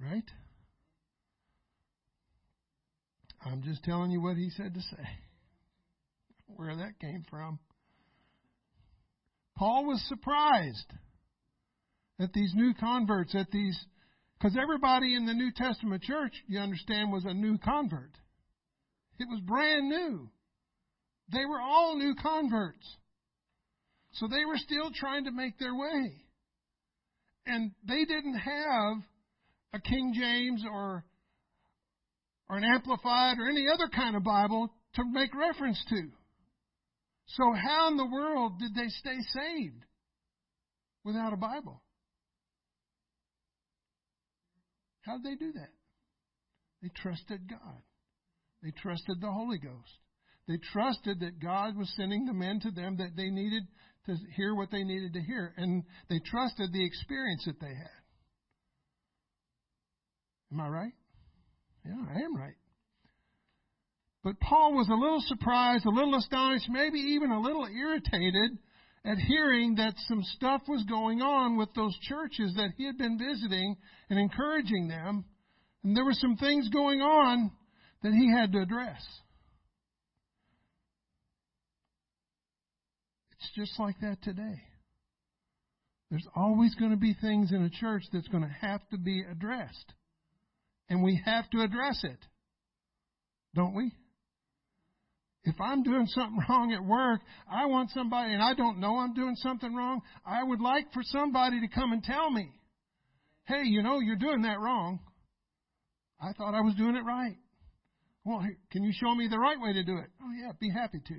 Right? I'm just telling you what he said to say. Where that came from. Paul was surprised at these new converts, at these, because everybody in the New Testament church, you understand, was a new convert. It was brand new. They were all new converts. So they were still trying to make their way. And they didn't have a King James or or an amplified or any other kind of Bible to make reference to. So how in the world did they stay saved without a Bible? How did they do that? They trusted God. They trusted the Holy Ghost. They trusted that God was sending the men to them that they needed to hear what they needed to hear. And they trusted the experience that they had. Am I right? Yeah, I am right. But Paul was a little surprised, a little astonished, maybe even a little irritated at hearing that some stuff was going on with those churches that he had been visiting and encouraging them. And there were some things going on that he had to address. It's just like that today. There's always going to be things in a church that's going to have to be addressed. And we have to address it. Don't we? If I'm doing something wrong at work, I want somebody, and I don't know I'm doing something wrong, I would like for somebody to come and tell me, hey, you know, you're doing that wrong. I thought I was doing it right. Well, can you show me the right way to do it? Oh, yeah, be happy to.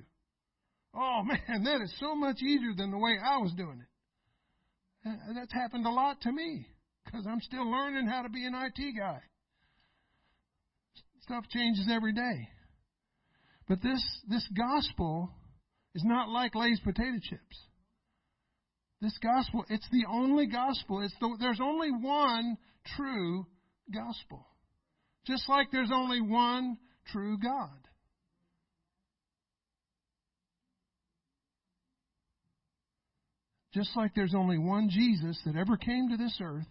Oh, man, that is so much easier than the way I was doing it. Uh, that's happened a lot to me because I'm still learning how to be an IT guy. Stuff changes every day. But this, this gospel is not like Lay's potato chips. This gospel, it's the only gospel. It's the, there's only one true gospel. Just like there's only one true God. Just like there's only one Jesus that ever came to this earth,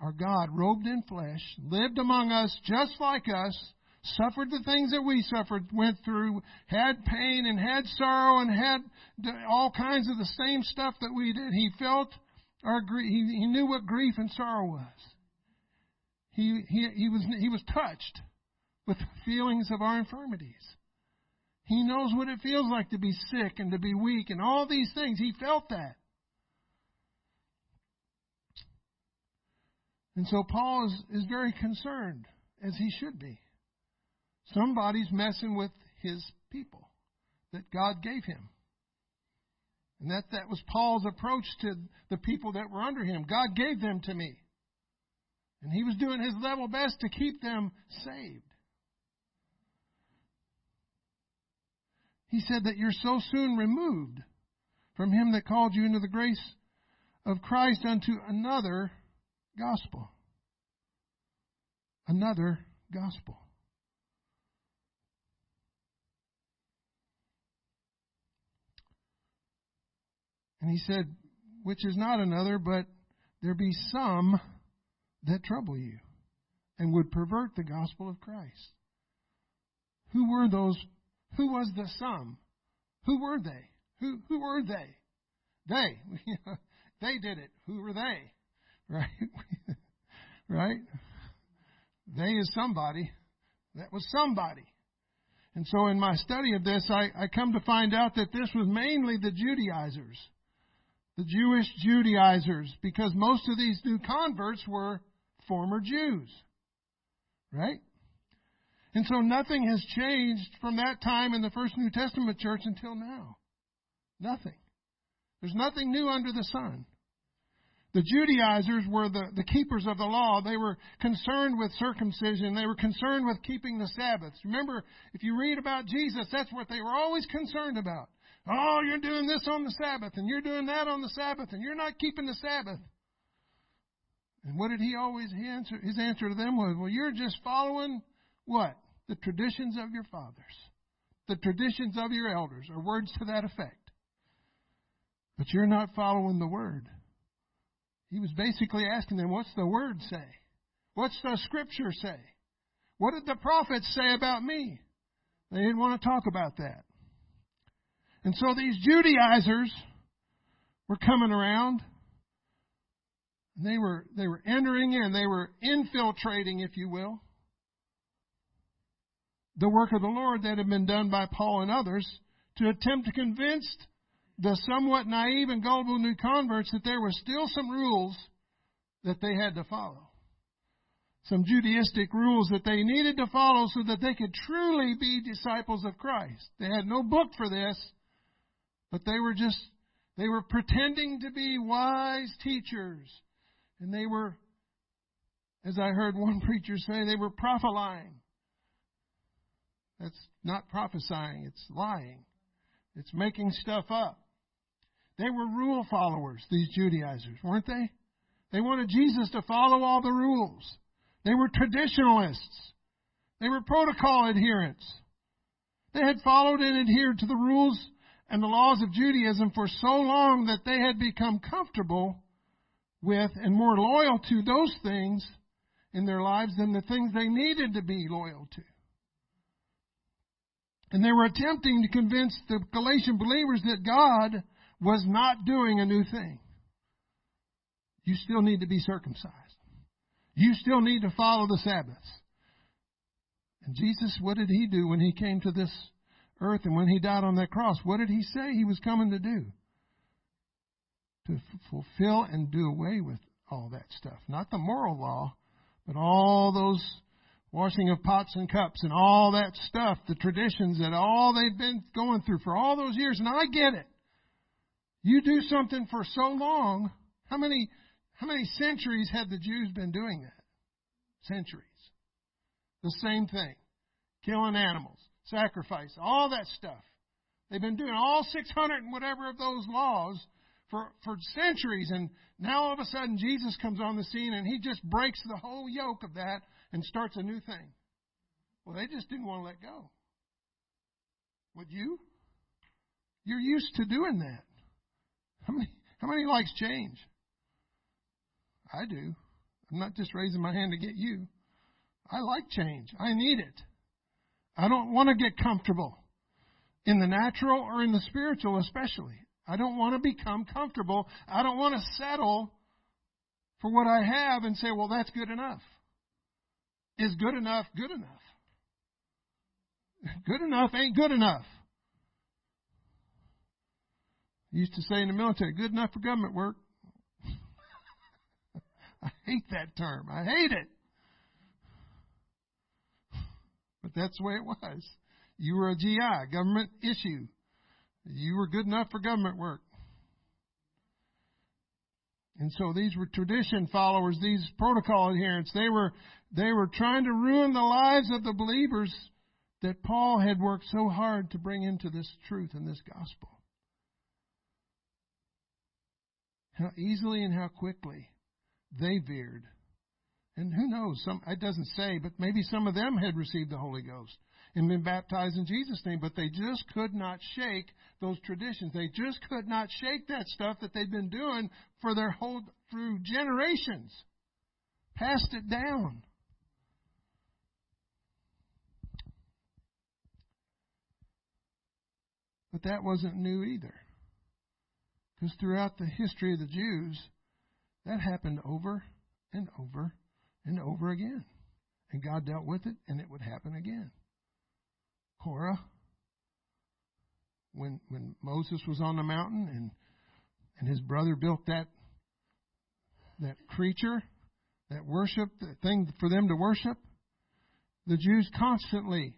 our God, robed in flesh, lived among us just like us, suffered the things that we suffered, went through, had pain and had sorrow and had all kinds of the same stuff that we did. He felt our grief. He, he knew what grief and sorrow was. He, he, he was, he was touched with the feelings of our infirmities. He knows what it feels like to be sick and to be weak and all these things. He felt that. And so Paul is, is very concerned, as he should be. Somebody's messing with his people that God gave him. And that, that was Paul's approach to the people that were under him. God gave them to me. And he was doing his level best to keep them saved. He said that you're so soon removed from him that called you into the grace of Christ unto another gospel. Another gospel. And he said, which is not another, but there be some that trouble you and would pervert the gospel of Christ. Who were those? Who was the some? Who were they? Who, who were they? They. they did it. Who were they? Right? right? They is somebody. That was somebody. And so in my study of this, I, I come to find out that this was mainly the Judaizers. The Jewish Judaizers, because most of these new converts were former Jews. Right? And so nothing has changed from that time in the first New Testament church until now. Nothing. There's nothing new under the sun. The Judaizers were the, the keepers of the law. They were concerned with circumcision. They were concerned with keeping the Sabbaths. Remember, if you read about Jesus, that's what they were always concerned about. Oh, you're doing this on the Sabbath, and you're doing that on the Sabbath, and you're not keeping the Sabbath. And what did he always he answer? His answer to them was, "Well, you're just following what the traditions of your fathers, the traditions of your elders, or words to that effect. But you're not following the word." He was basically asking them, What's the word say? What's the scripture say? What did the prophets say about me? They didn't want to talk about that. And so these Judaizers were coming around. They were, they were entering in, they were infiltrating, if you will, the work of the Lord that had been done by Paul and others to attempt to convince the somewhat naive and gullible new converts that there were still some rules that they had to follow. Some Judaistic rules that they needed to follow so that they could truly be disciples of Christ. They had no book for this, but they were just, they were pretending to be wise teachers. And they were, as I heard one preacher say, they were prophesying. That's not prophesying, it's lying. It's making stuff up. They were rule followers, these Judaizers, weren't they? They wanted Jesus to follow all the rules. They were traditionalists. They were protocol adherents. They had followed and adhered to the rules and the laws of Judaism for so long that they had become comfortable with and more loyal to those things in their lives than the things they needed to be loyal to. And they were attempting to convince the Galatian believers that God was not doing a new thing. You still need to be circumcised. You still need to follow the Sabbaths. And Jesus, what did he do when he came to this earth and when he died on that cross? What did he say he was coming to do? To f- fulfill and do away with all that stuff. Not the moral law, but all those washing of pots and cups and all that stuff, the traditions that all they've been going through for all those years. And I get it. You do something for so long. How many, how many centuries had the Jews been doing that? Centuries. The same thing. Killing animals, sacrifice, all that stuff. They've been doing all 600 and whatever of those laws for, for centuries. And now all of a sudden Jesus comes on the scene and he just breaks the whole yoke of that and starts a new thing. Well, they just didn't want to let go. Would you? You're used to doing that. How many, how many likes change? I do. I'm not just raising my hand to get you. I like change. I need it. I don't want to get comfortable in the natural or in the spiritual, especially. I don't want to become comfortable. I don't want to settle for what I have and say, well, that's good enough. Is good enough good enough? Good enough ain't good enough. I used to say in the military, good enough for government work. I hate that term. I hate it. But that's the way it was. You were a GI, government issue. You were good enough for government work. And so these were tradition followers, these protocol adherents. They were, they were trying to ruin the lives of the believers that Paul had worked so hard to bring into this truth and this gospel. How easily and how quickly they veered. And who knows, some, it doesn't say, but maybe some of them had received the Holy Ghost and been baptized in Jesus' name, but they just could not shake those traditions. They just could not shake that stuff that they'd been doing for their whole through generations. Passed it down. But that wasn't new either. Because throughout the history of the Jews, that happened over and over and over again. And God dealt with it, and it would happen again. Korah, when when Moses was on the mountain and and his brother built that that creature, that worship, that thing for them to worship, the Jews constantly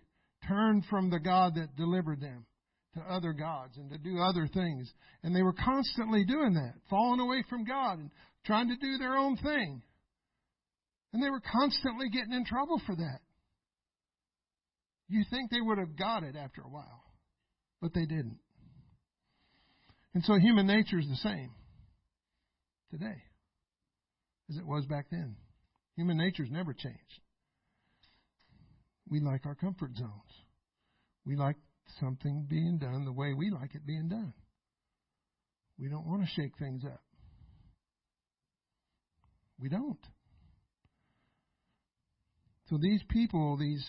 turned from the God that delivered them to other gods and to do other things. And they were constantly doing that, falling away from God and trying to do their own thing. And they were constantly getting in trouble for that. You think they would have got it after a while, but they didn't. And so human nature is the same today as it was back then. Human nature's never changed. We like our comfort zones. We like something being done the way we like it being done. We don't want to shake things up. We don't. So these people, these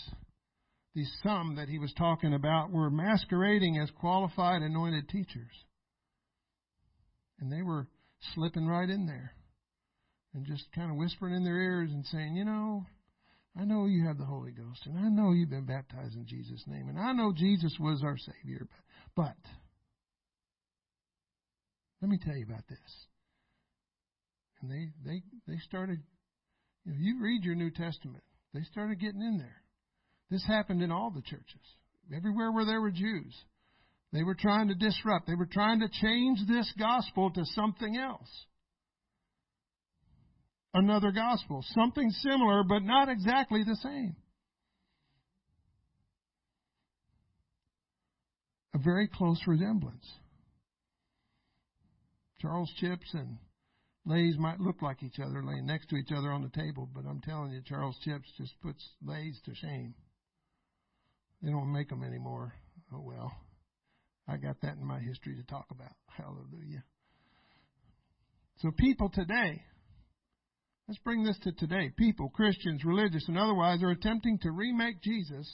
these some that he was talking about, were masquerading as qualified anointed teachers. And they were slipping right in there and just kind of whispering in their ears and saying, you know, I know you have the Holy Ghost, and I know you've been baptized in Jesus' name, and I know Jesus was our Savior, but, let me tell you about this. And they, they, they started, know, you read your New Testament, they started getting in there. This happened in all the churches. Everywhere where there were Jews. They were trying to disrupt. They were trying to change this gospel to something else. Another gospel. Something similar, but not exactly the same. A very close resemblance. Charles Chips and Lay's might look like each other laying next to each other on the table, but I'm telling you, Charles Chips just puts Lay's to shame. They don't make them anymore. Oh well. I got that in my history to talk about. Hallelujah. So people today, let's bring this to today. People, Christians, religious, and otherwise, are attempting to remake Jesus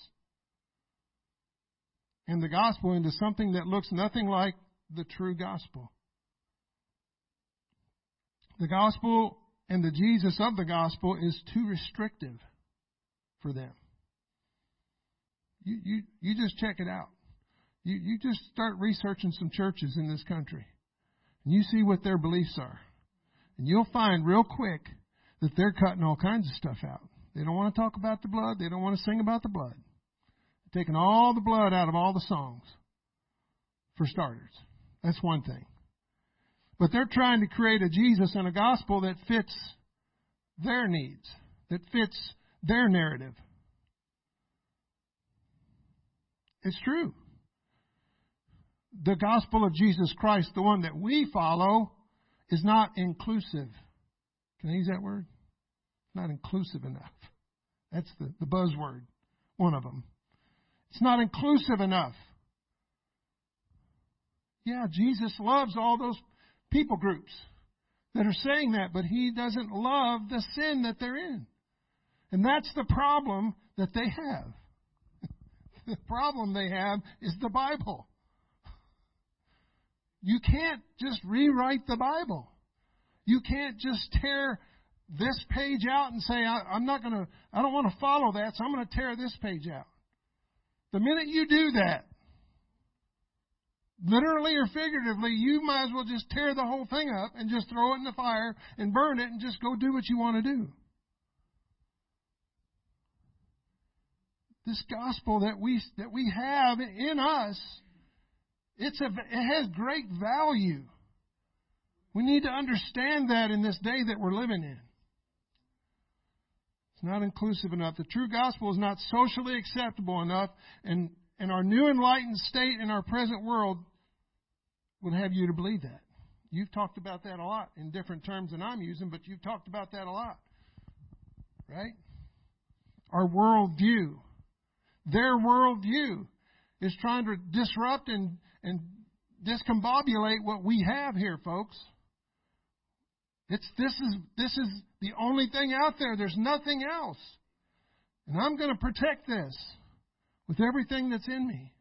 and the gospel into something that looks nothing like the true gospel. The gospel and the Jesus of the gospel is too restrictive for them. You, you, you just check it out. You, you just start researching some churches in this country and you see what their beliefs are. And you'll find real quick that they're cutting all kinds of stuff out. They don't want to talk about the blood. They don't want to sing about the blood. They're taking all the blood out of all the songs, for starters. That's one thing. But they're trying to create a Jesus and a gospel that fits their needs, that fits their narrative. It's true. The gospel of Jesus Christ, the one that we follow, is not inclusive. Can I use that word? Not inclusive enough. That's the, the buzzword, one of them. It's not inclusive enough. Yeah, Jesus loves all those people groups that are saying that, but he doesn't love the sin that they're in. And that's the problem that they have. the problem they have is the Bible. You can't just rewrite the Bible. You can't just tear this page out and say, I, am not going to, I don't want to follow that, so I'm going to tear this page out. The minute you do that, literally or figuratively, you might as well just tear the whole thing up and just throw it in the fire and burn it and just go do what you want to do. This gospel that we that we have in us, it's a, it has great value. We need to understand that in this day that we're living in. It's not inclusive enough. The true gospel is not socially acceptable enough, and and our new enlightened state in our present world would have you to believe that. You've talked about that a lot in different terms than I'm using, but you've talked about that a lot. Right? Our worldview. Their worldview is trying to disrupt and, and discombobulate what we have here, folks. It's, this, is, this is the only thing out there. There's nothing else. And I'm going to protect this with everything that's in me.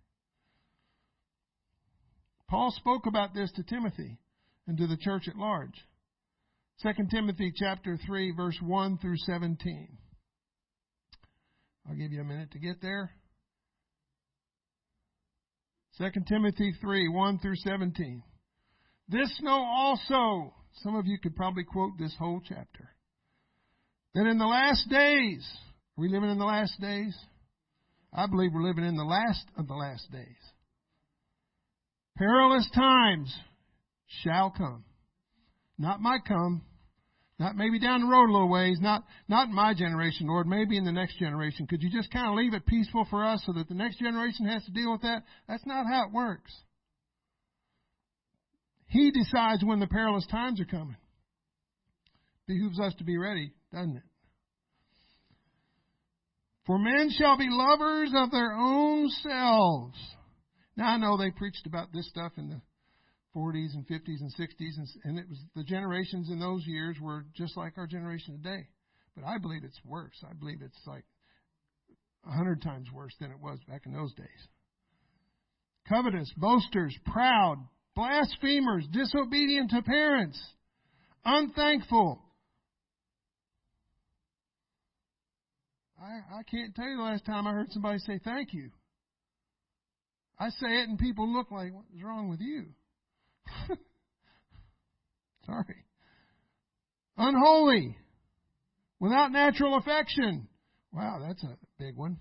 Paul spoke about this to Timothy and to the church at large. 2 Timothy chapter 3 verse 1 through 17. I'll give you a minute to get there. 2 Timothy 3 1 through 17. This know also, some of you could probably quote this whole chapter, that in the last days, are we living in the last days? I believe we're living in the last of the last days. Perilous times shall come. Not my come. Not maybe down the road a little ways. Not, not in my generation, Lord. Maybe in the next generation. Could you just kind of leave it peaceful for us so that the next generation has to deal with that? That's not how it works. He decides when the perilous times are coming. Behooves us to be ready, doesn't it? For men shall be lovers of their own selves. Now I know they preached about this stuff in the 40s and 50s and 60s, and, and it was the generations in those years were just like our generation today. But I believe it's worse. I believe it's like a hundred times worse than it was back in those days. Covetous, boasters, proud, blasphemers, disobedient to parents, unthankful. I, I can't tell you the last time I heard somebody say thank you. I say it and people look like, what's wrong with you? Sorry. Unholy. Without natural affection. Wow, that's a big one.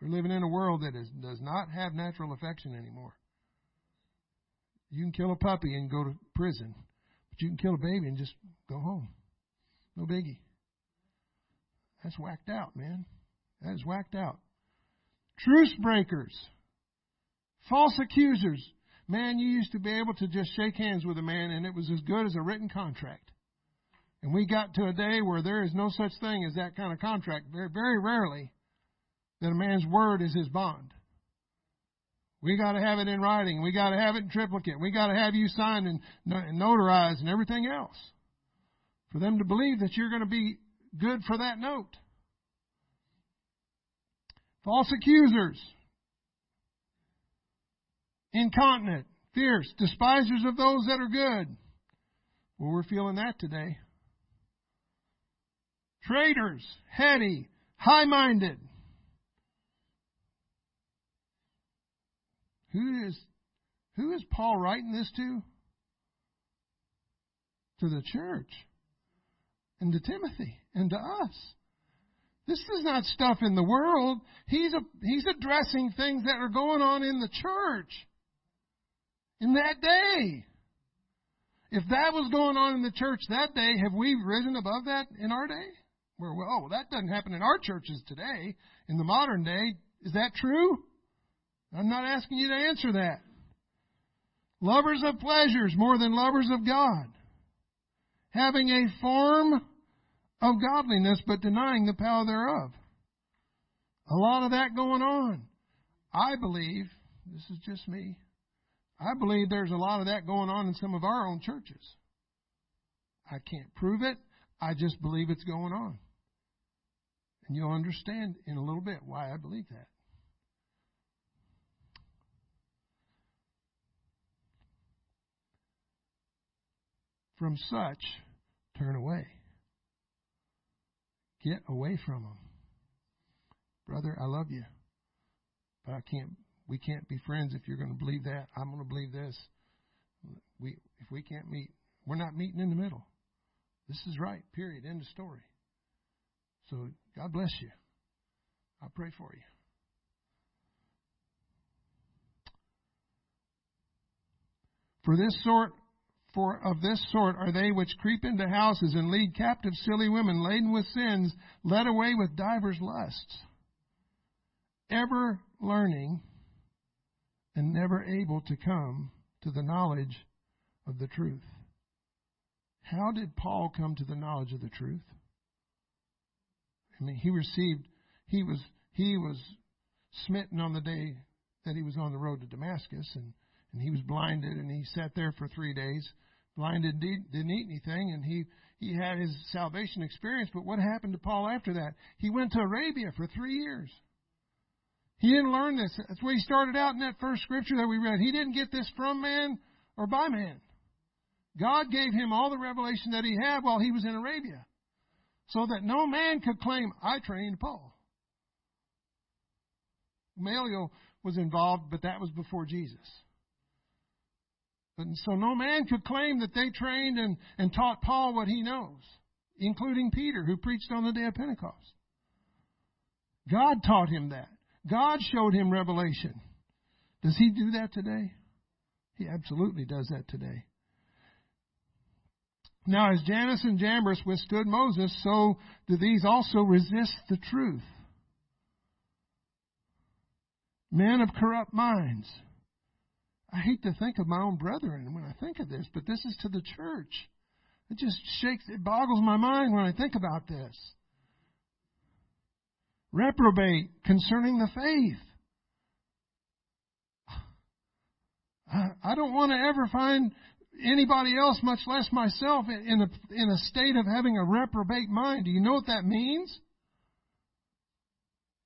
We're living in a world that is, does not have natural affection anymore. You can kill a puppy and go to prison, but you can kill a baby and just go home. No biggie. That's whacked out, man. That is whacked out. Truce breakers. False accusers. Man, you used to be able to just shake hands with a man and it was as good as a written contract. And we got to a day where there is no such thing as that kind of contract. Very, very rarely that a man's word is his bond. We got to have it in writing. We got to have it in triplicate. We got to have you signed and, notarized and everything else for them to believe that you're going to be good for that note. False accusers incontinent, fierce, despisers of those that are good. Well, we're feeling that today. Traitors, heady, high minded. Who is, who is Paul writing this to? To the church and to Timothy and to us. This is not stuff in the world. He's, a, he's addressing things that are going on in the church in that day. If that was going on in the church that day, have we risen above that in our day? Where, oh, that doesn't happen in our churches today, in the modern day. Is that true? I'm not asking you to answer that. Lovers of pleasures more than lovers of God. Having a form of godliness, but denying the power thereof. A lot of that going on. I believe, this is just me, I believe there's a lot of that going on in some of our own churches. I can't prove it. I just believe it's going on. And you'll understand in a little bit why I believe that. From such, turn away. Get away from them. Brother, I love you, but I can't we can't be friends if you're going to believe that. I'm going to believe this. We, if we can't meet, we're not meeting in the middle. This is right. Period. End of story. So God bless you. I pray for you. For this sort, for of this sort are they which creep into houses and lead captive silly women laden with sins, led away with divers lusts, ever learning and never able to come to the knowledge of the truth. How did Paul come to the knowledge of the truth? I mean, he received, he was, he was smitten on the day that he was on the road to Damascus, and, and he was blinded, and he sat there for three days, blinded, didn't eat anything, and he, he had his salvation experience. But what happened to Paul after that? He went to Arabia for three years. He didn't learn this. That's where he started out in that first scripture that we read. He didn't get this from man or by man. God gave him all the revelation that he had while he was in Arabia. So that no man could claim, I trained Paul. Gamaliel was involved, but that was before Jesus. But so no man could claim that they trained and, and taught Paul what he knows, including Peter, who preached on the day of Pentecost. God taught him that. God showed him revelation. Does he do that today? He absolutely does that today. Now, as Jannes and Jambres withstood Moses, so do these also resist the truth. Men of corrupt minds. I hate to think of my own brethren when I think of this, but this is to the church. It just shakes, it boggles my mind when I think about this reprobate concerning the faith. I don't want to ever find anybody else, much less myself, in a, in a state of having a reprobate mind. Do you know what that means?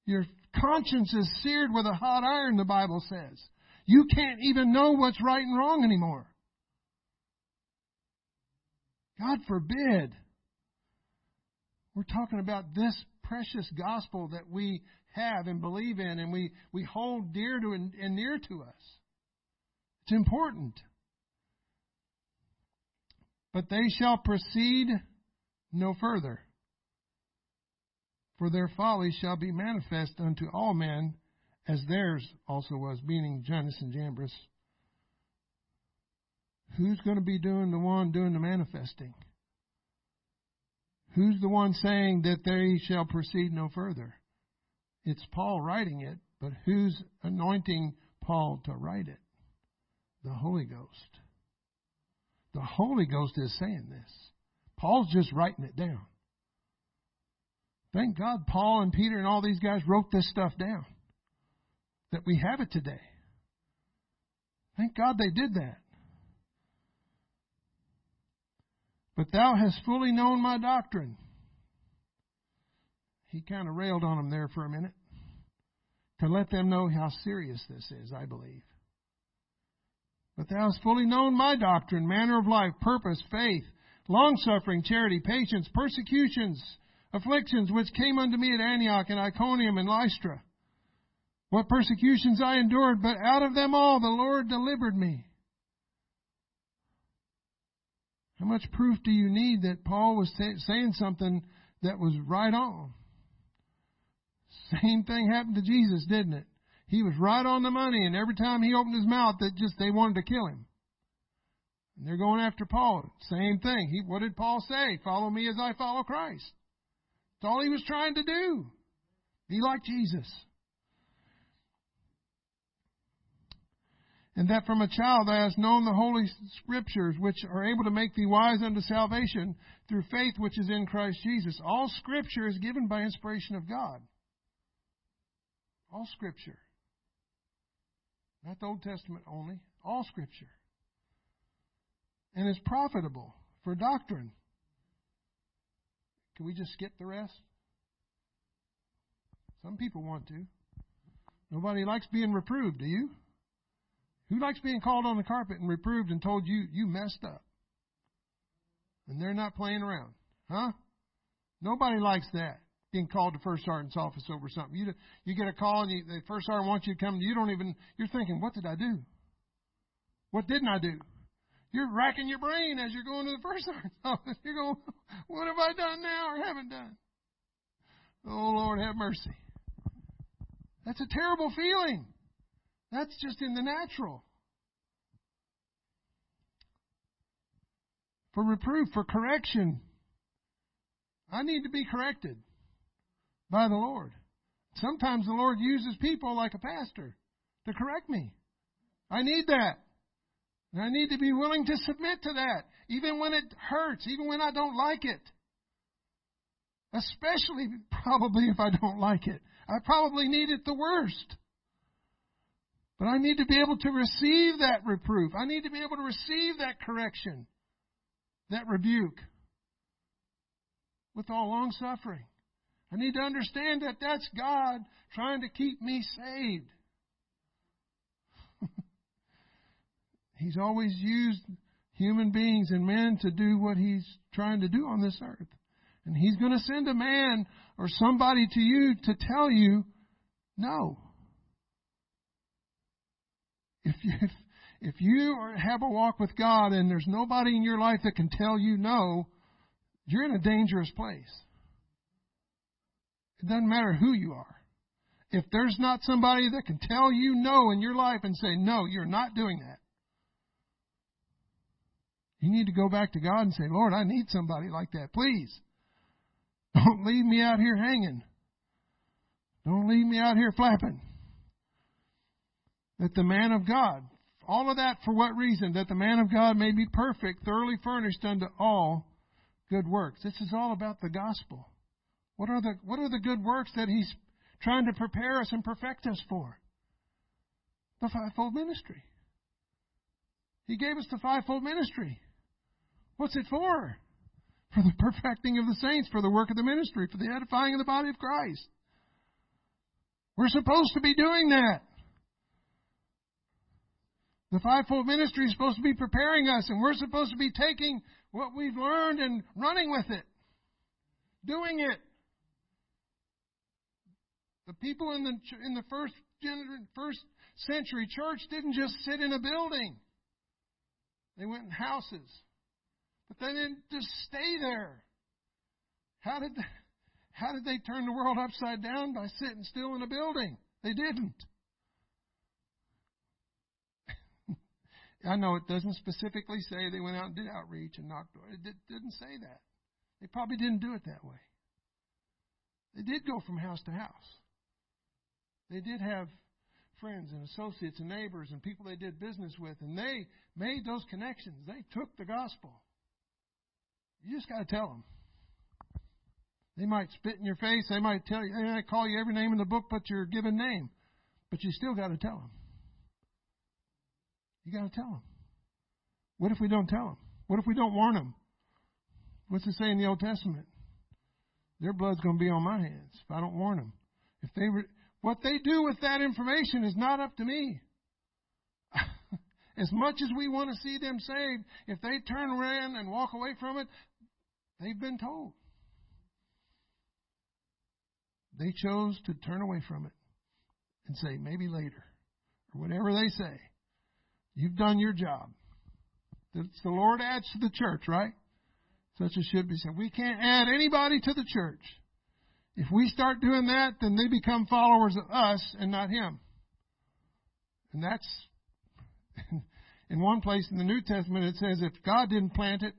Your conscience is seared with a hot iron, the Bible says. You can't even know what's right and wrong anymore. God forbid. We're talking about this precious gospel that we have and believe in and we, we hold dear to and, and near to us. It's important. But they shall proceed no further. For their folly shall be manifest unto all men, as theirs also was, meaning Jannes and Jambres. Who's going to be doing the one doing the manifesting? Who's the one saying that they shall proceed no further? It's Paul writing it, but who's anointing Paul to write it? The Holy Ghost. The Holy Ghost is saying this. Paul's just writing it down. Thank God Paul and Peter and all these guys wrote this stuff down. That we have it today. Thank God they did that. But thou hast fully known my doctrine. He kind of railed on them there for a minute to let them know how serious this is, I believe. But thou hast fully known my doctrine, manner of life, purpose, faith, long suffering, charity, patience, persecutions, afflictions which came unto me at Antioch and Iconium and Lystra. What persecutions I endured, but out of them all the Lord delivered me. How much proof do you need that Paul was saying something that was right on? Same thing happened to Jesus, didn't it? He was right on the money, and every time he opened his mouth, that just they wanted to kill him. And they're going after Paul. Same thing. He, what did Paul say? Follow me as I follow Christ. That's all he was trying to do. Be like Jesus. And that from a child thou hast known the holy scriptures, which are able to make thee wise unto salvation through faith which is in Christ Jesus. All scripture is given by inspiration of God. All scripture. Not the Old Testament only, all scripture. And is profitable for doctrine. Can we just skip the rest? Some people want to. Nobody likes being reproved, do you? Who likes being called on the carpet and reproved and told you you messed up? And they're not playing around. Huh? Nobody likes that. Being called to first sergeant's office over something. You you get a call and you, the first sergeant wants you to come. You don't even. You're thinking, what did I do? What didn't I do? You're racking your brain as you're going to the first sergeant's office. You're going, what have I done now or haven't done? Oh Lord, have mercy. That's a terrible feeling. That's just in the natural. For reproof, for correction. I need to be corrected by the Lord. Sometimes the Lord uses people like a pastor to correct me. I need that. And I need to be willing to submit to that, even when it hurts, even when I don't like it. Especially, probably, if I don't like it. I probably need it the worst. But I need to be able to receive that reproof. I need to be able to receive that correction, that rebuke with all long suffering. I need to understand that that's God trying to keep me saved. he's always used human beings and men to do what He's trying to do on this earth. And He's going to send a man or somebody to you to tell you, no. If you, if, if you have a walk with God and there's nobody in your life that can tell you no, you're in a dangerous place. It doesn't matter who you are. If there's not somebody that can tell you no in your life and say, no, you're not doing that, you need to go back to God and say, Lord, I need somebody like that. Please. Don't leave me out here hanging. Don't leave me out here flapping that the man of God, all of that for what reason? That the man of God may be perfect, thoroughly furnished unto all good works. This is all about the gospel. What are the, what are the good works that he's trying to prepare us and perfect us for? The fivefold ministry. He gave us the fivefold ministry. What's it for? For the perfecting of the saints, for the work of the ministry, for the edifying of the body of Christ. We're supposed to be doing that. The fivefold ministry is supposed to be preparing us, and we're supposed to be taking what we've learned and running with it, doing it. The people in the in the first first century church didn't just sit in a building; they went in houses, but they didn't just stay there. How did they, how did they turn the world upside down by sitting still in a building? They didn't. I know it doesn't specifically say they went out and did outreach and knocked doors. It did, didn't say that. They probably didn't do it that way. They did go from house to house. They did have friends and associates and neighbors and people they did business with, and they made those connections. They took the gospel. You just got to tell them. They might spit in your face. They might tell you. They might call you every name in the book but your given name. But you still got to tell them. You got to tell them. What if we don't tell them? What if we don't warn them? What's it say in the Old Testament? Their blood's going to be on my hands if I don't warn them. If they re- what they do with that information is not up to me. as much as we want to see them saved, if they turn around and walk away from it, they've been told. They chose to turn away from it and say, maybe later, or whatever they say. You've done your job. It's the Lord adds to the church, right? Such as should be said. We can't add anybody to the church. If we start doing that, then they become followers of us and not Him. And that's, in one place in the New Testament, it says if God didn't plant it,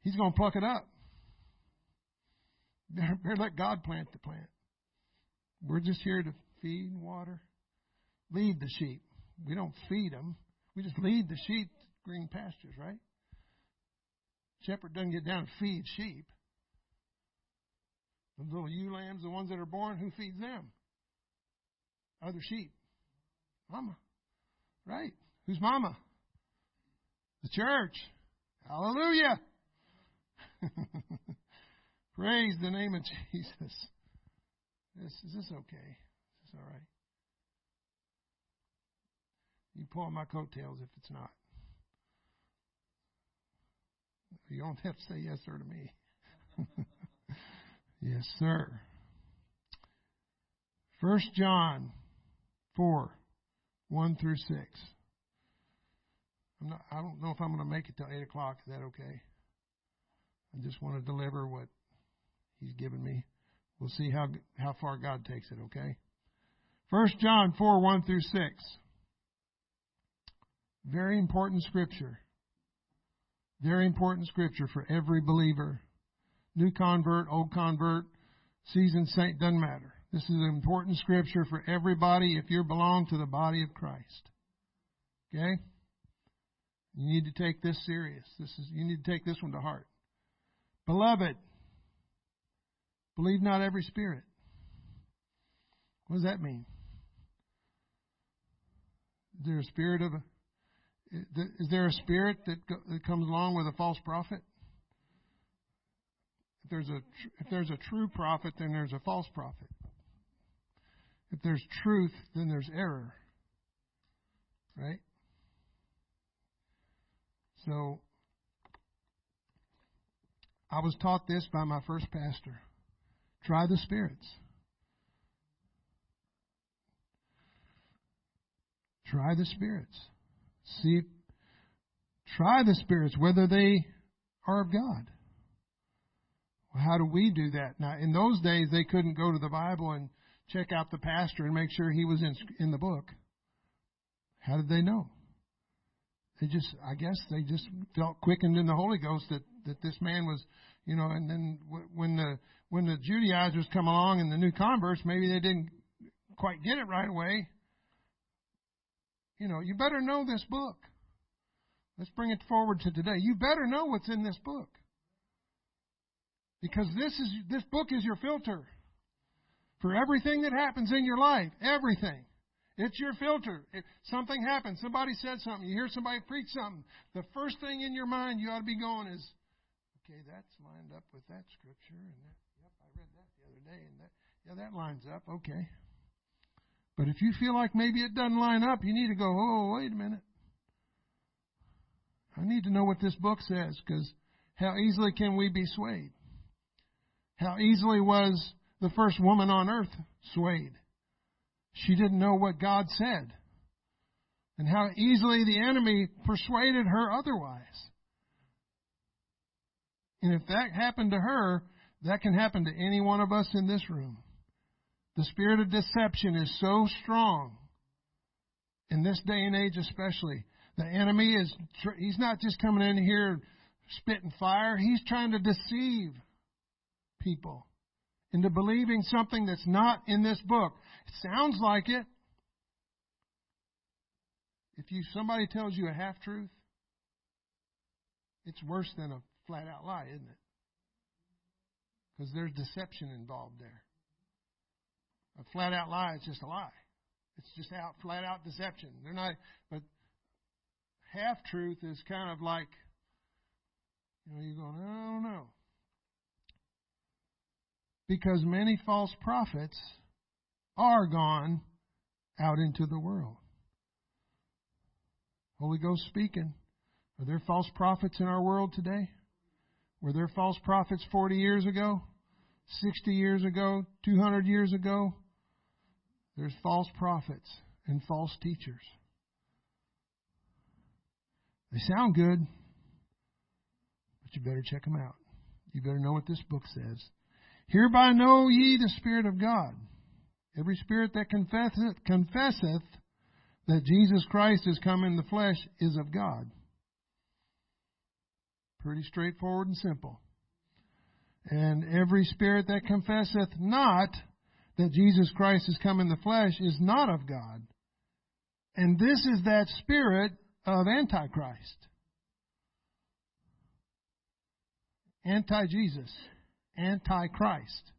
He's going to pluck it up. Better let God plant the plant. We're just here to feed and water, lead the sheep. We don't feed them. We just lead the sheep to green pastures, right? Shepherd doesn't get down and feed sheep. The little ewe lambs, the ones that are born, who feeds them? Other sheep. Mama. Right? Who's mama? The church. Hallelujah. Praise the name of Jesus. This, is this okay? Is this all right? You pull my coattails if it's not. You don't have to say yes sir to me. yes, sir. First John four, one through six. I'm not, I don't know if I'm going to make it till eight o'clock. Is that okay? I just want to deliver what He's given me. We'll see how how far God takes it. Okay. First John four, one through six. Very important scripture. Very important scripture for every believer. New convert, old convert, seasoned saint, doesn't matter. This is an important scripture for everybody if you belong to the body of Christ. Okay? You need to take this serious. This is you need to take this one to heart. Beloved, believe not every spirit. What does that mean? Is there a spirit of is there a spirit that, that comes along with a false prophet? If there's a if there's a true prophet, then there's a false prophet. If there's truth, then there's error. Right? So I was taught this by my first pastor. Try the spirits. Try the spirits. See, try the spirits, whether they are of God. Well, how do we do that? Now, in those days, they couldn't go to the Bible and check out the pastor and make sure he was in, in the book. How did they know? They just, I guess, they just felt quickened in the Holy Ghost that that this man was, you know. And then when the when the Judaizers come along and the new converts, maybe they didn't quite get it right away. You know, you better know this book. Let's bring it forward to today. You better know what's in this book. Because this is this book is your filter for everything that happens in your life. Everything. It's your filter. If something happens, somebody said something, you hear somebody preach something, the first thing in your mind you ought to be going is, okay, that's lined up with that scripture, and that, yep, I read that the other day, and that, yeah, that lines up. Okay, But if you feel like maybe it doesn't line up, you need to go, oh, wait a minute. I need to know what this book says because how easily can we be swayed? How easily was the first woman on earth swayed? She didn't know what God said. And how easily the enemy persuaded her otherwise. And if that happened to her, that can happen to any one of us in this room. The spirit of deception is so strong in this day and age, especially. The enemy is, he's not just coming in here spitting fire, he's trying to deceive people into believing something that's not in this book. It sounds like it. If you somebody tells you a half truth, it's worse than a flat out lie, isn't it? Because there's deception involved there. A flat out lie is just a lie. It's just out flat out deception. They're not but half truth is kind of like you know, you're going, I don't know. Because many false prophets are gone out into the world. Holy Ghost speaking. Are there false prophets in our world today? Were there false prophets 40 years ago? 60 years ago? 200 years ago? There's false prophets and false teachers. They sound good, but you better check them out. You better know what this book says. Hereby know ye the Spirit of God. Every spirit that confesseth, confesseth that Jesus Christ is come in the flesh is of God. Pretty straightforward and simple. And every spirit that confesseth not that Jesus Christ has come in the flesh is not of God. And this is that spirit of Antichrist. Anti Jesus. Antichrist.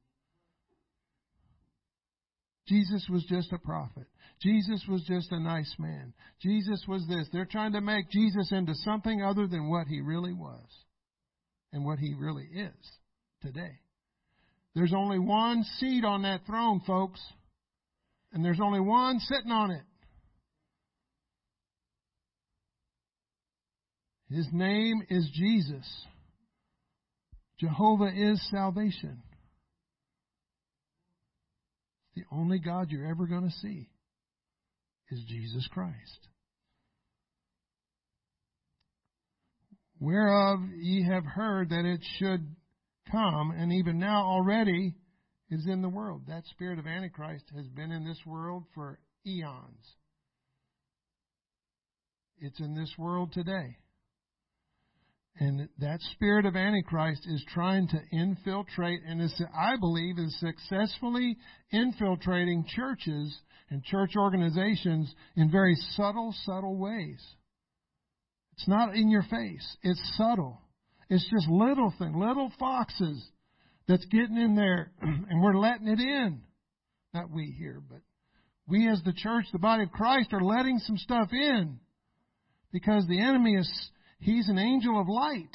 Jesus was just a prophet. Jesus was just a nice man. Jesus was this. They're trying to make Jesus into something other than what he really was and what he really is today. There's only one seat on that throne, folks, and there's only one sitting on it. His name is Jesus. Jehovah is salvation. The only God you're ever going to see is Jesus Christ. Whereof ye have heard that it should come, and even now already is in the world. That spirit of Antichrist has been in this world for eons. It's in this world today. And that spirit of Antichrist is trying to infiltrate and is, I believe, is successfully infiltrating churches and church organizations in very subtle, subtle ways. It's not in your face. It's subtle. It's just little thing, little foxes that's getting in there and we're letting it in. Not we here, but we as the church, the body of Christ are letting some stuff in because the enemy is He's an angel of light.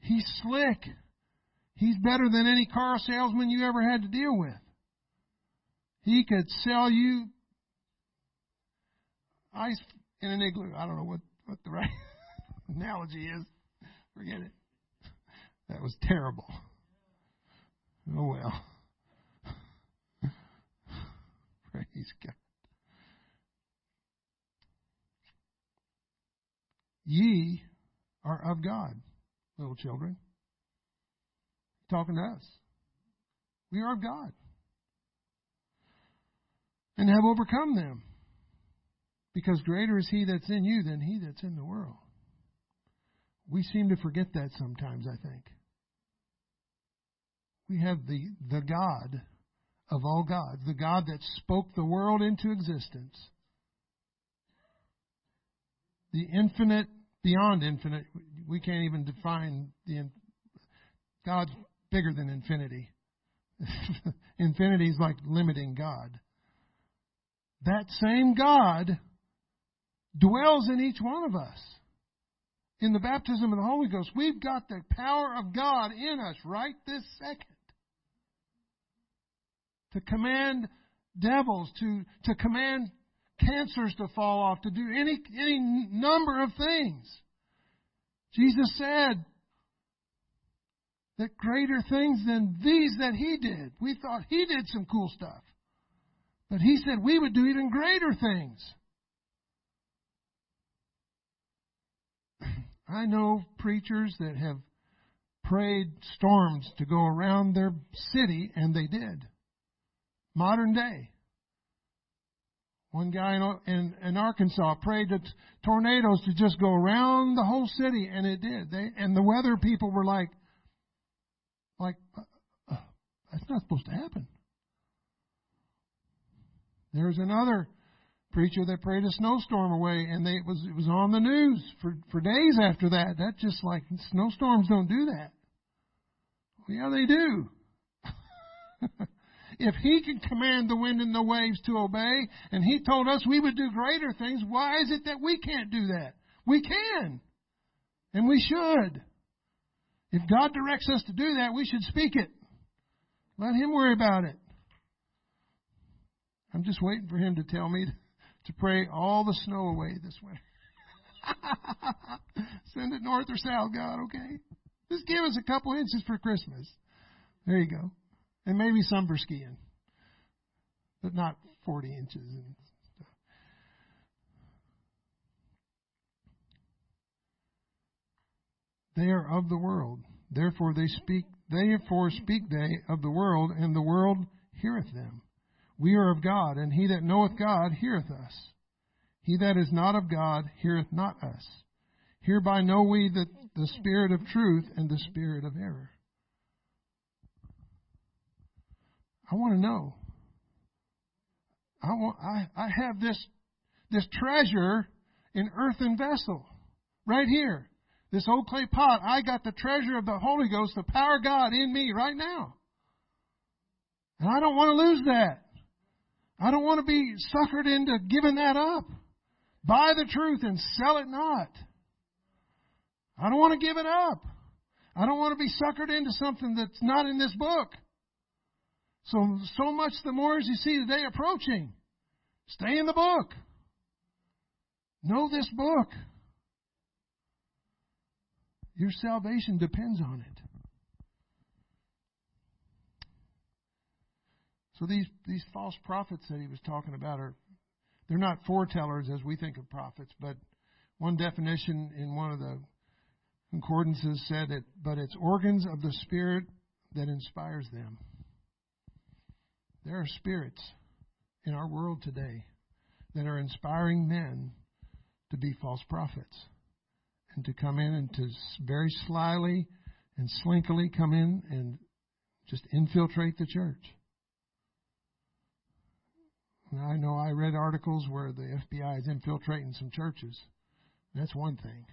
He's slick. He's better than any car salesman you ever had to deal with. He could sell you ice in an igloo. I don't know what, what the right analogy is. Forget it. That was terrible. Oh well. Praise God. Ye are of God, little children. Talking to us. We are of God. And have overcome them. Because greater is he that's in you than he that's in the world. We seem to forget that sometimes, I think. We have the, the God of all gods, the God that spoke the world into existence the infinite beyond infinite. We can't even define the God's bigger than infinity. infinity is like limiting God. That same God dwells in each one of us. In the baptism of the Holy Ghost, we've got the power of God in us right this second to command devils, to, to command cancers to fall off, to do any, any number of things. Jesus said that greater things than these that he did. We thought he did some cool stuff. But he said we would do even greater things. I know preachers that have prayed storms to go around their city, and they did. Modern day. One guy in, in, in Arkansas prayed that tornadoes to just go around the whole city, and it did. They, and the weather people were like, like, uh, uh, that's not supposed to happen. There's another preacher that prayed a snowstorm away, and they, it was it was on the news for for days after that. That just like snowstorms don't do that. Well, yeah, they do. if he can command the wind and the waves to obey, and he told us we would do greater things, why is it that we can't do that? We can. And we should. If God directs us to do that, we should speak it. Let him worry about it. I'm just waiting for him to tell me to pray all the snow away this winter. Send it north or south, God, okay? Just give us a couple inches for Christmas. There you go. And maybe some for skiing. But not 40 inches and stuff. They are of the world. Therefore they speak therefore speak they of the world, and the world heareth them. We are of God, and he that knoweth God heareth us. He that is not of God heareth not us. Hereby know we that the spirit of truth and the spirit of error. I want to know. I want I, I have this this treasure in earthen vessel. Right here. This old clay pot. I got the treasure of the Holy Ghost, the power of God in me right now. And I don't want to lose that. I don't want to be suckered into giving that up. Buy the truth and sell it not. I don't want to give it up. I don't want to be suckered into something that's not in this book. So, so much the more as you see the day approaching. Stay in the book. Know this book. Your salvation depends on it. So these, these false prophets that he was talking about are they're not foretellers as we think of prophets, but one definition in one of the concordances said it, but it's organs of the Spirit that inspires them. There are spirits in our world today that are inspiring men to be false prophets and to come in and to very slyly and slinkily come in and just infiltrate the church. I know I read articles where the FBI is infiltrating some churches. That's one thing.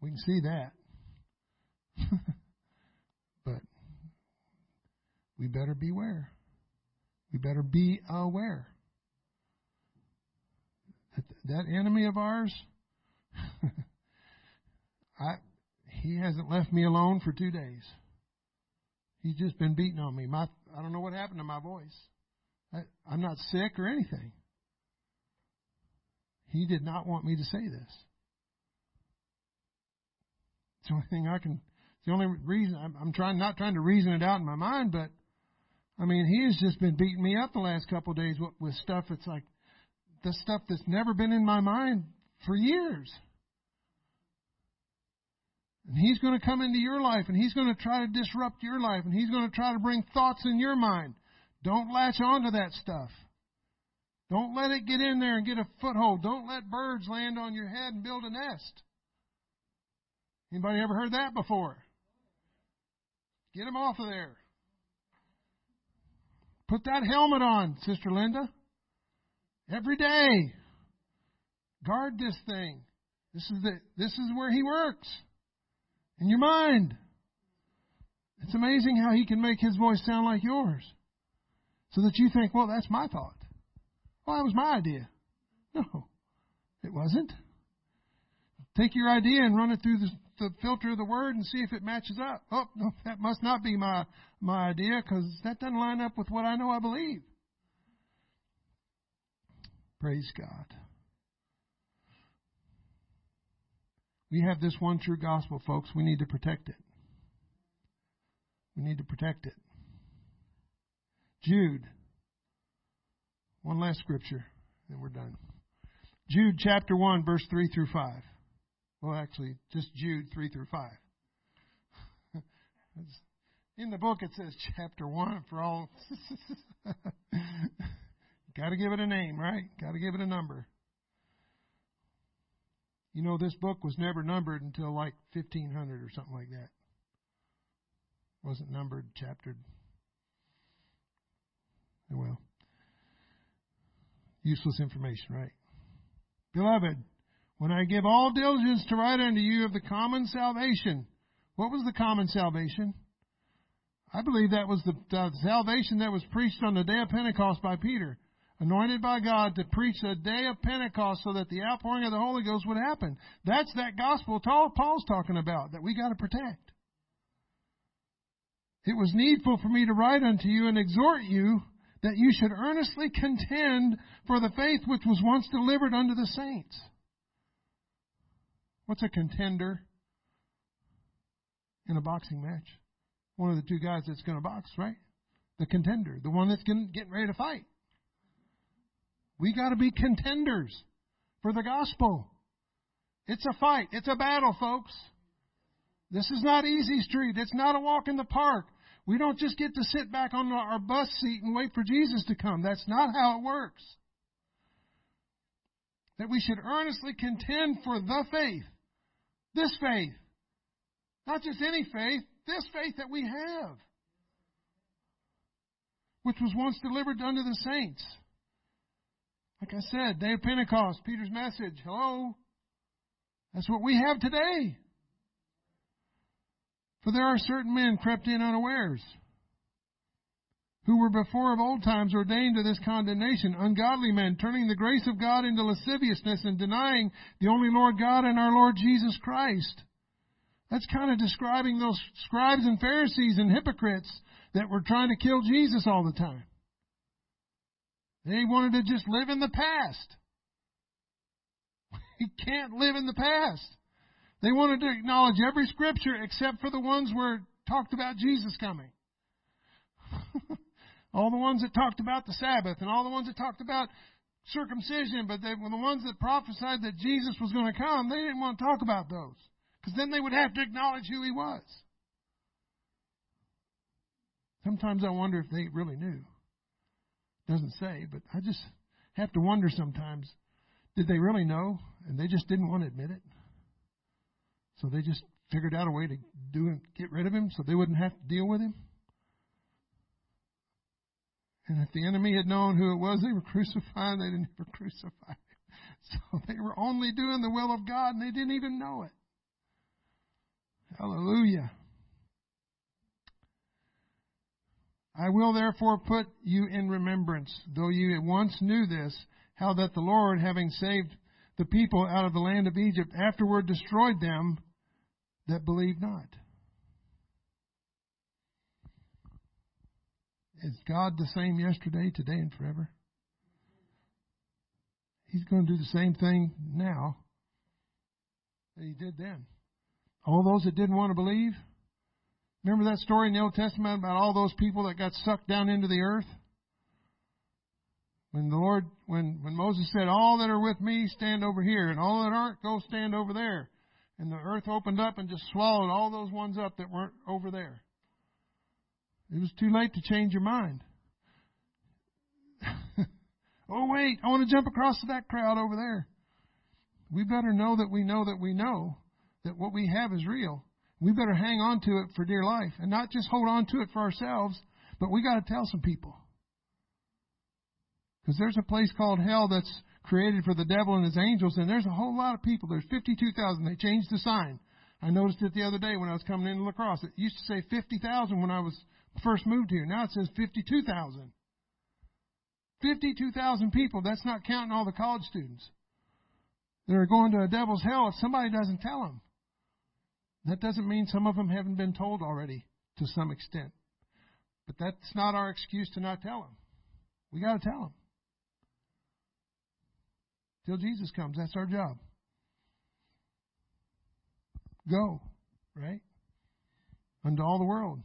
We can see that. but we better beware. We better be aware. That, that enemy of ours, I, he hasn't left me alone for two days. He's just been beating on me. My, I don't know what happened to my voice. I, I'm not sick or anything. He did not want me to say this. It's the only thing I can. It's the only reason I'm, I'm trying, not trying to reason it out in my mind, but I mean, he has just been beating me up the last couple of days with, with stuff. It's like the stuff that's never been in my mind for years. And he's going to come into your life and he's going to try to disrupt your life and he's going to try to bring thoughts in your mind. Don't latch on to that stuff. Don't let it get in there and get a foothold. Don't let birds land on your head and build a nest. Anybody ever heard that before? Get them off of there. Put that helmet on, Sister Linda. Every day. Guard this thing. This is the this is where he works. In your mind. It's amazing how he can make his voice sound like yours. So that you think, well, that's my thought. Well, that was my idea. No, it wasn't. Take your idea and run it through the, the filter of the word and see if it matches up. Oh, no, that must not be my my idea because that doesn't line up with what I know I believe. Praise God. We have this one true gospel, folks. We need to protect it. We need to protect it. Jude. One last scripture, and we're done. Jude chapter 1, verse 3 through 5. Well, actually, just Jude 3 through 5. In the book, it says chapter 1 for all. Got to give it a name, right? Got to give it a number. You know, this book was never numbered until like 1500 or something like that. Wasn't numbered, chaptered. Well, useless information, right? Beloved, when I give all diligence to write unto you of the common salvation, what was the common salvation? I believe that was the, the salvation that was preached on the day of Pentecost by Peter anointed by God to preach the day of Pentecost so that the outpouring of the Holy Ghost would happen. That's that gospel Paul's talking about that we got to protect. It was needful for me to write unto you and exhort you that you should earnestly contend for the faith which was once delivered unto the saints. What's a contender in a boxing match? One of the two guys that's going to box, right? The contender, the one that's getting ready to fight. We got to be contenders for the gospel. It's a fight. It's a battle, folks. This is not easy street. It's not a walk in the park. We don't just get to sit back on our bus seat and wait for Jesus to come. That's not how it works. That we should earnestly contend for the faith. This faith. Not just any faith, this faith that we have. Which was once delivered unto the saints. Like I said, day of Pentecost, Peter's message. Hello? That's what we have today. For there are certain men crept in unawares, who were before of old times ordained to this condemnation, ungodly men, turning the grace of God into lasciviousness and denying the only Lord God and our Lord Jesus Christ. That's kind of describing those scribes and Pharisees and hypocrites that were trying to kill Jesus all the time. They wanted to just live in the past. We can't live in the past. They wanted to acknowledge every scripture except for the ones where it talked about Jesus coming. all the ones that talked about the Sabbath and all the ones that talked about circumcision, but they were the ones that prophesied that Jesus was going to come. They didn't want to talk about those because then they would have to acknowledge who he was. Sometimes I wonder if they really knew. Doesn't say, but I just have to wonder sometimes did they really know and they just didn't want to admit it? So they just figured out a way to do him, get rid of him so they wouldn't have to deal with him? And if the enemy had known who it was they were crucifying, they'd never crucify him. So they were only doing the will of God and they didn't even know it. Hallelujah. I will therefore put you in remembrance, though you once knew this, how that the Lord, having saved the people out of the land of Egypt, afterward destroyed them that believed not. Is God the same yesterday, today, and forever? He's going to do the same thing now that he did then. All those that didn't want to believe, Remember that story in the Old Testament about all those people that got sucked down into the earth? When the Lord, when, when Moses said, all that are with me stand over here, and all that aren't go stand over there. And the earth opened up and just swallowed all those ones up that weren't over there. It was too late to change your mind. oh wait, I want to jump across to that crowd over there. We better know that we know that we know that what we have is real we better hang on to it for dear life and not just hold on to it for ourselves, but we got to tell some people. Because there's a place called hell that's created for the devil and his angels, and there's a whole lot of people. There's 52,000. They changed the sign. I noticed it the other day when I was coming into La Crosse. It used to say 50,000 when I was first moved here. Now it says 52,000. 52,000 people. That's not counting all the college students that are going to a devil's hell if somebody doesn't tell them. That doesn't mean some of them haven't been told already to some extent. But that's not our excuse to not tell them. We got to tell them. Till Jesus comes. That's our job. Go, right? Unto all the world.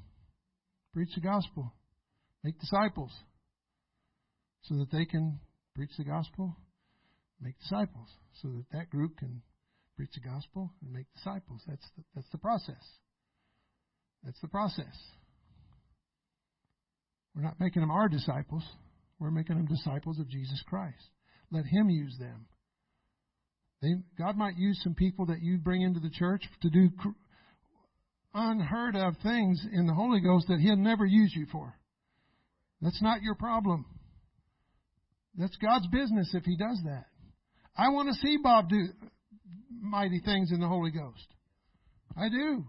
Preach the gospel. Make disciples. So that they can preach the gospel, make disciples. So that that group can preach the gospel and make disciples. That's the, that's the process. That's the process. We're not making them our disciples. We're making them disciples of Jesus Christ. Let Him use them. They, God might use some people that you bring into the church to do unheard of things in the Holy Ghost that He'll never use you for. That's not your problem. That's God's business if He does that. I want to see Bob do mighty things in the Holy Ghost. I do.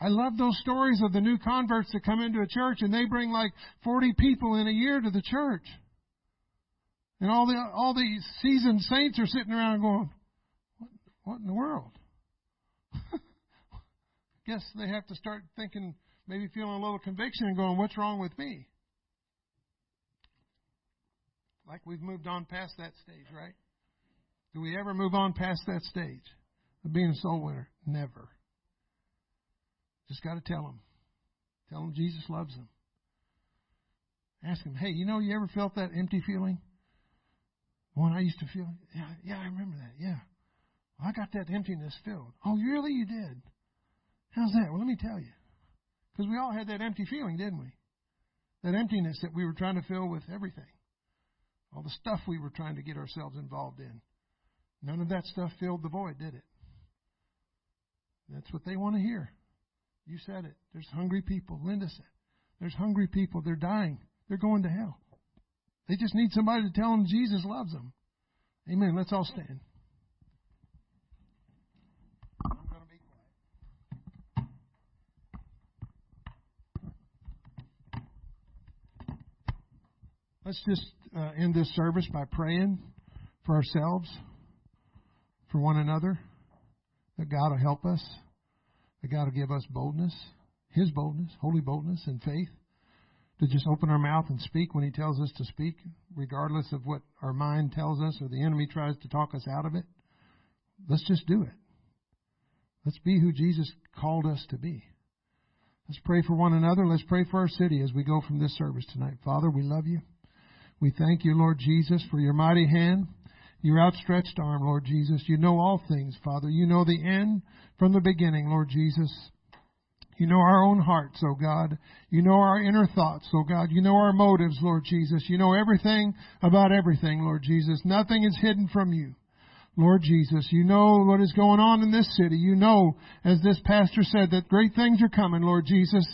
I love those stories of the new converts that come into a church and they bring like 40 people in a year to the church. And all the all the seasoned saints are sitting around going, "What, what in the world?" Guess they have to start thinking, maybe feeling a little conviction and going, "What's wrong with me?" Like we've moved on past that stage, right? Do we ever move on past that stage of being a soul winner? Never. Just got to tell them. Tell them Jesus loves them. Ask them, hey, you know, you ever felt that empty feeling? One I used to feel. Yeah, yeah, I remember that. Yeah. I got that emptiness filled. Oh, really? You did? How's that? Well, let me tell you. Because we all had that empty feeling, didn't we? That emptiness that we were trying to fill with everything. All the stuff we were trying to get ourselves involved in. None of that stuff filled the void, did it? That's what they want to hear. You said it. There's hungry people. Linda said, There's hungry people. They're dying. They're going to hell. They just need somebody to tell them Jesus loves them. Amen. Let's all stand. Let's just uh, end this service by praying for ourselves, for one another, that God will help us that God will give us boldness, His boldness, holy boldness and faith, to just open our mouth and speak when He tells us to speak, regardless of what our mind tells us or the enemy tries to talk us out of it. Let's just do it. Let's be who Jesus called us to be. Let's pray for one another. Let's pray for our city as we go from this service tonight. Father, we love you. We thank you, Lord Jesus, for your mighty hand your outstretched arm, Lord Jesus. You know all things, Father. You know the end from the beginning, Lord Jesus. You know our own hearts, O oh God. You know our inner thoughts, O oh God. You know our motives, Lord Jesus. You know everything about everything, Lord Jesus. Nothing is hidden from you. Lord Jesus, you know what is going on in this city. You know, as this pastor said, that great things are coming, Lord Jesus.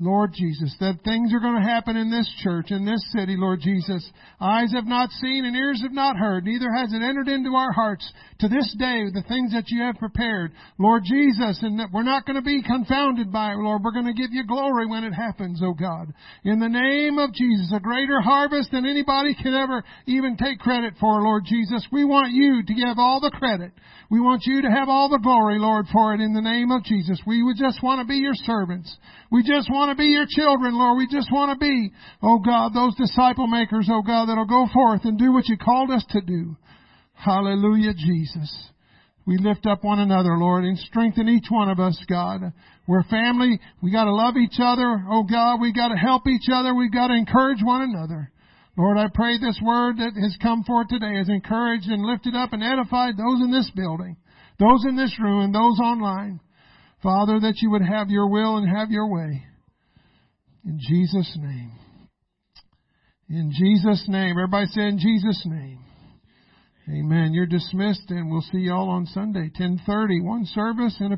Lord Jesus, that things are going to happen in this church, in this city, Lord Jesus. Eyes have not seen and ears have not heard, neither has it entered into our hearts to this day the things that you have prepared, Lord Jesus, and that we're not going to be confounded by it, Lord. We're going to give you glory when it happens, oh God. In the name of Jesus, a greater harvest than anybody can ever even take credit for, Lord Jesus. We want you to give all all the credit. We want you to have all the glory, Lord, for it in the name of Jesus. We would just want to be your servants. We just want to be your children, Lord. We just want to be, oh God, those disciple makers, oh God, that'll go forth and do what you called us to do. Hallelujah, Jesus. We lift up one another, Lord, and strengthen each one of us, God. We're family. We gotta love each other. Oh God, we gotta help each other. We gotta encourage one another. Lord, I pray this word that has come forth today has encouraged and lifted up and edified those in this building, those in this room, and those online. Father, that you would have your will and have your way. In Jesus' name. In Jesus' name. Everybody say in Jesus' name. Amen. You're dismissed and we'll see y'all on Sunday, 1030, one service and a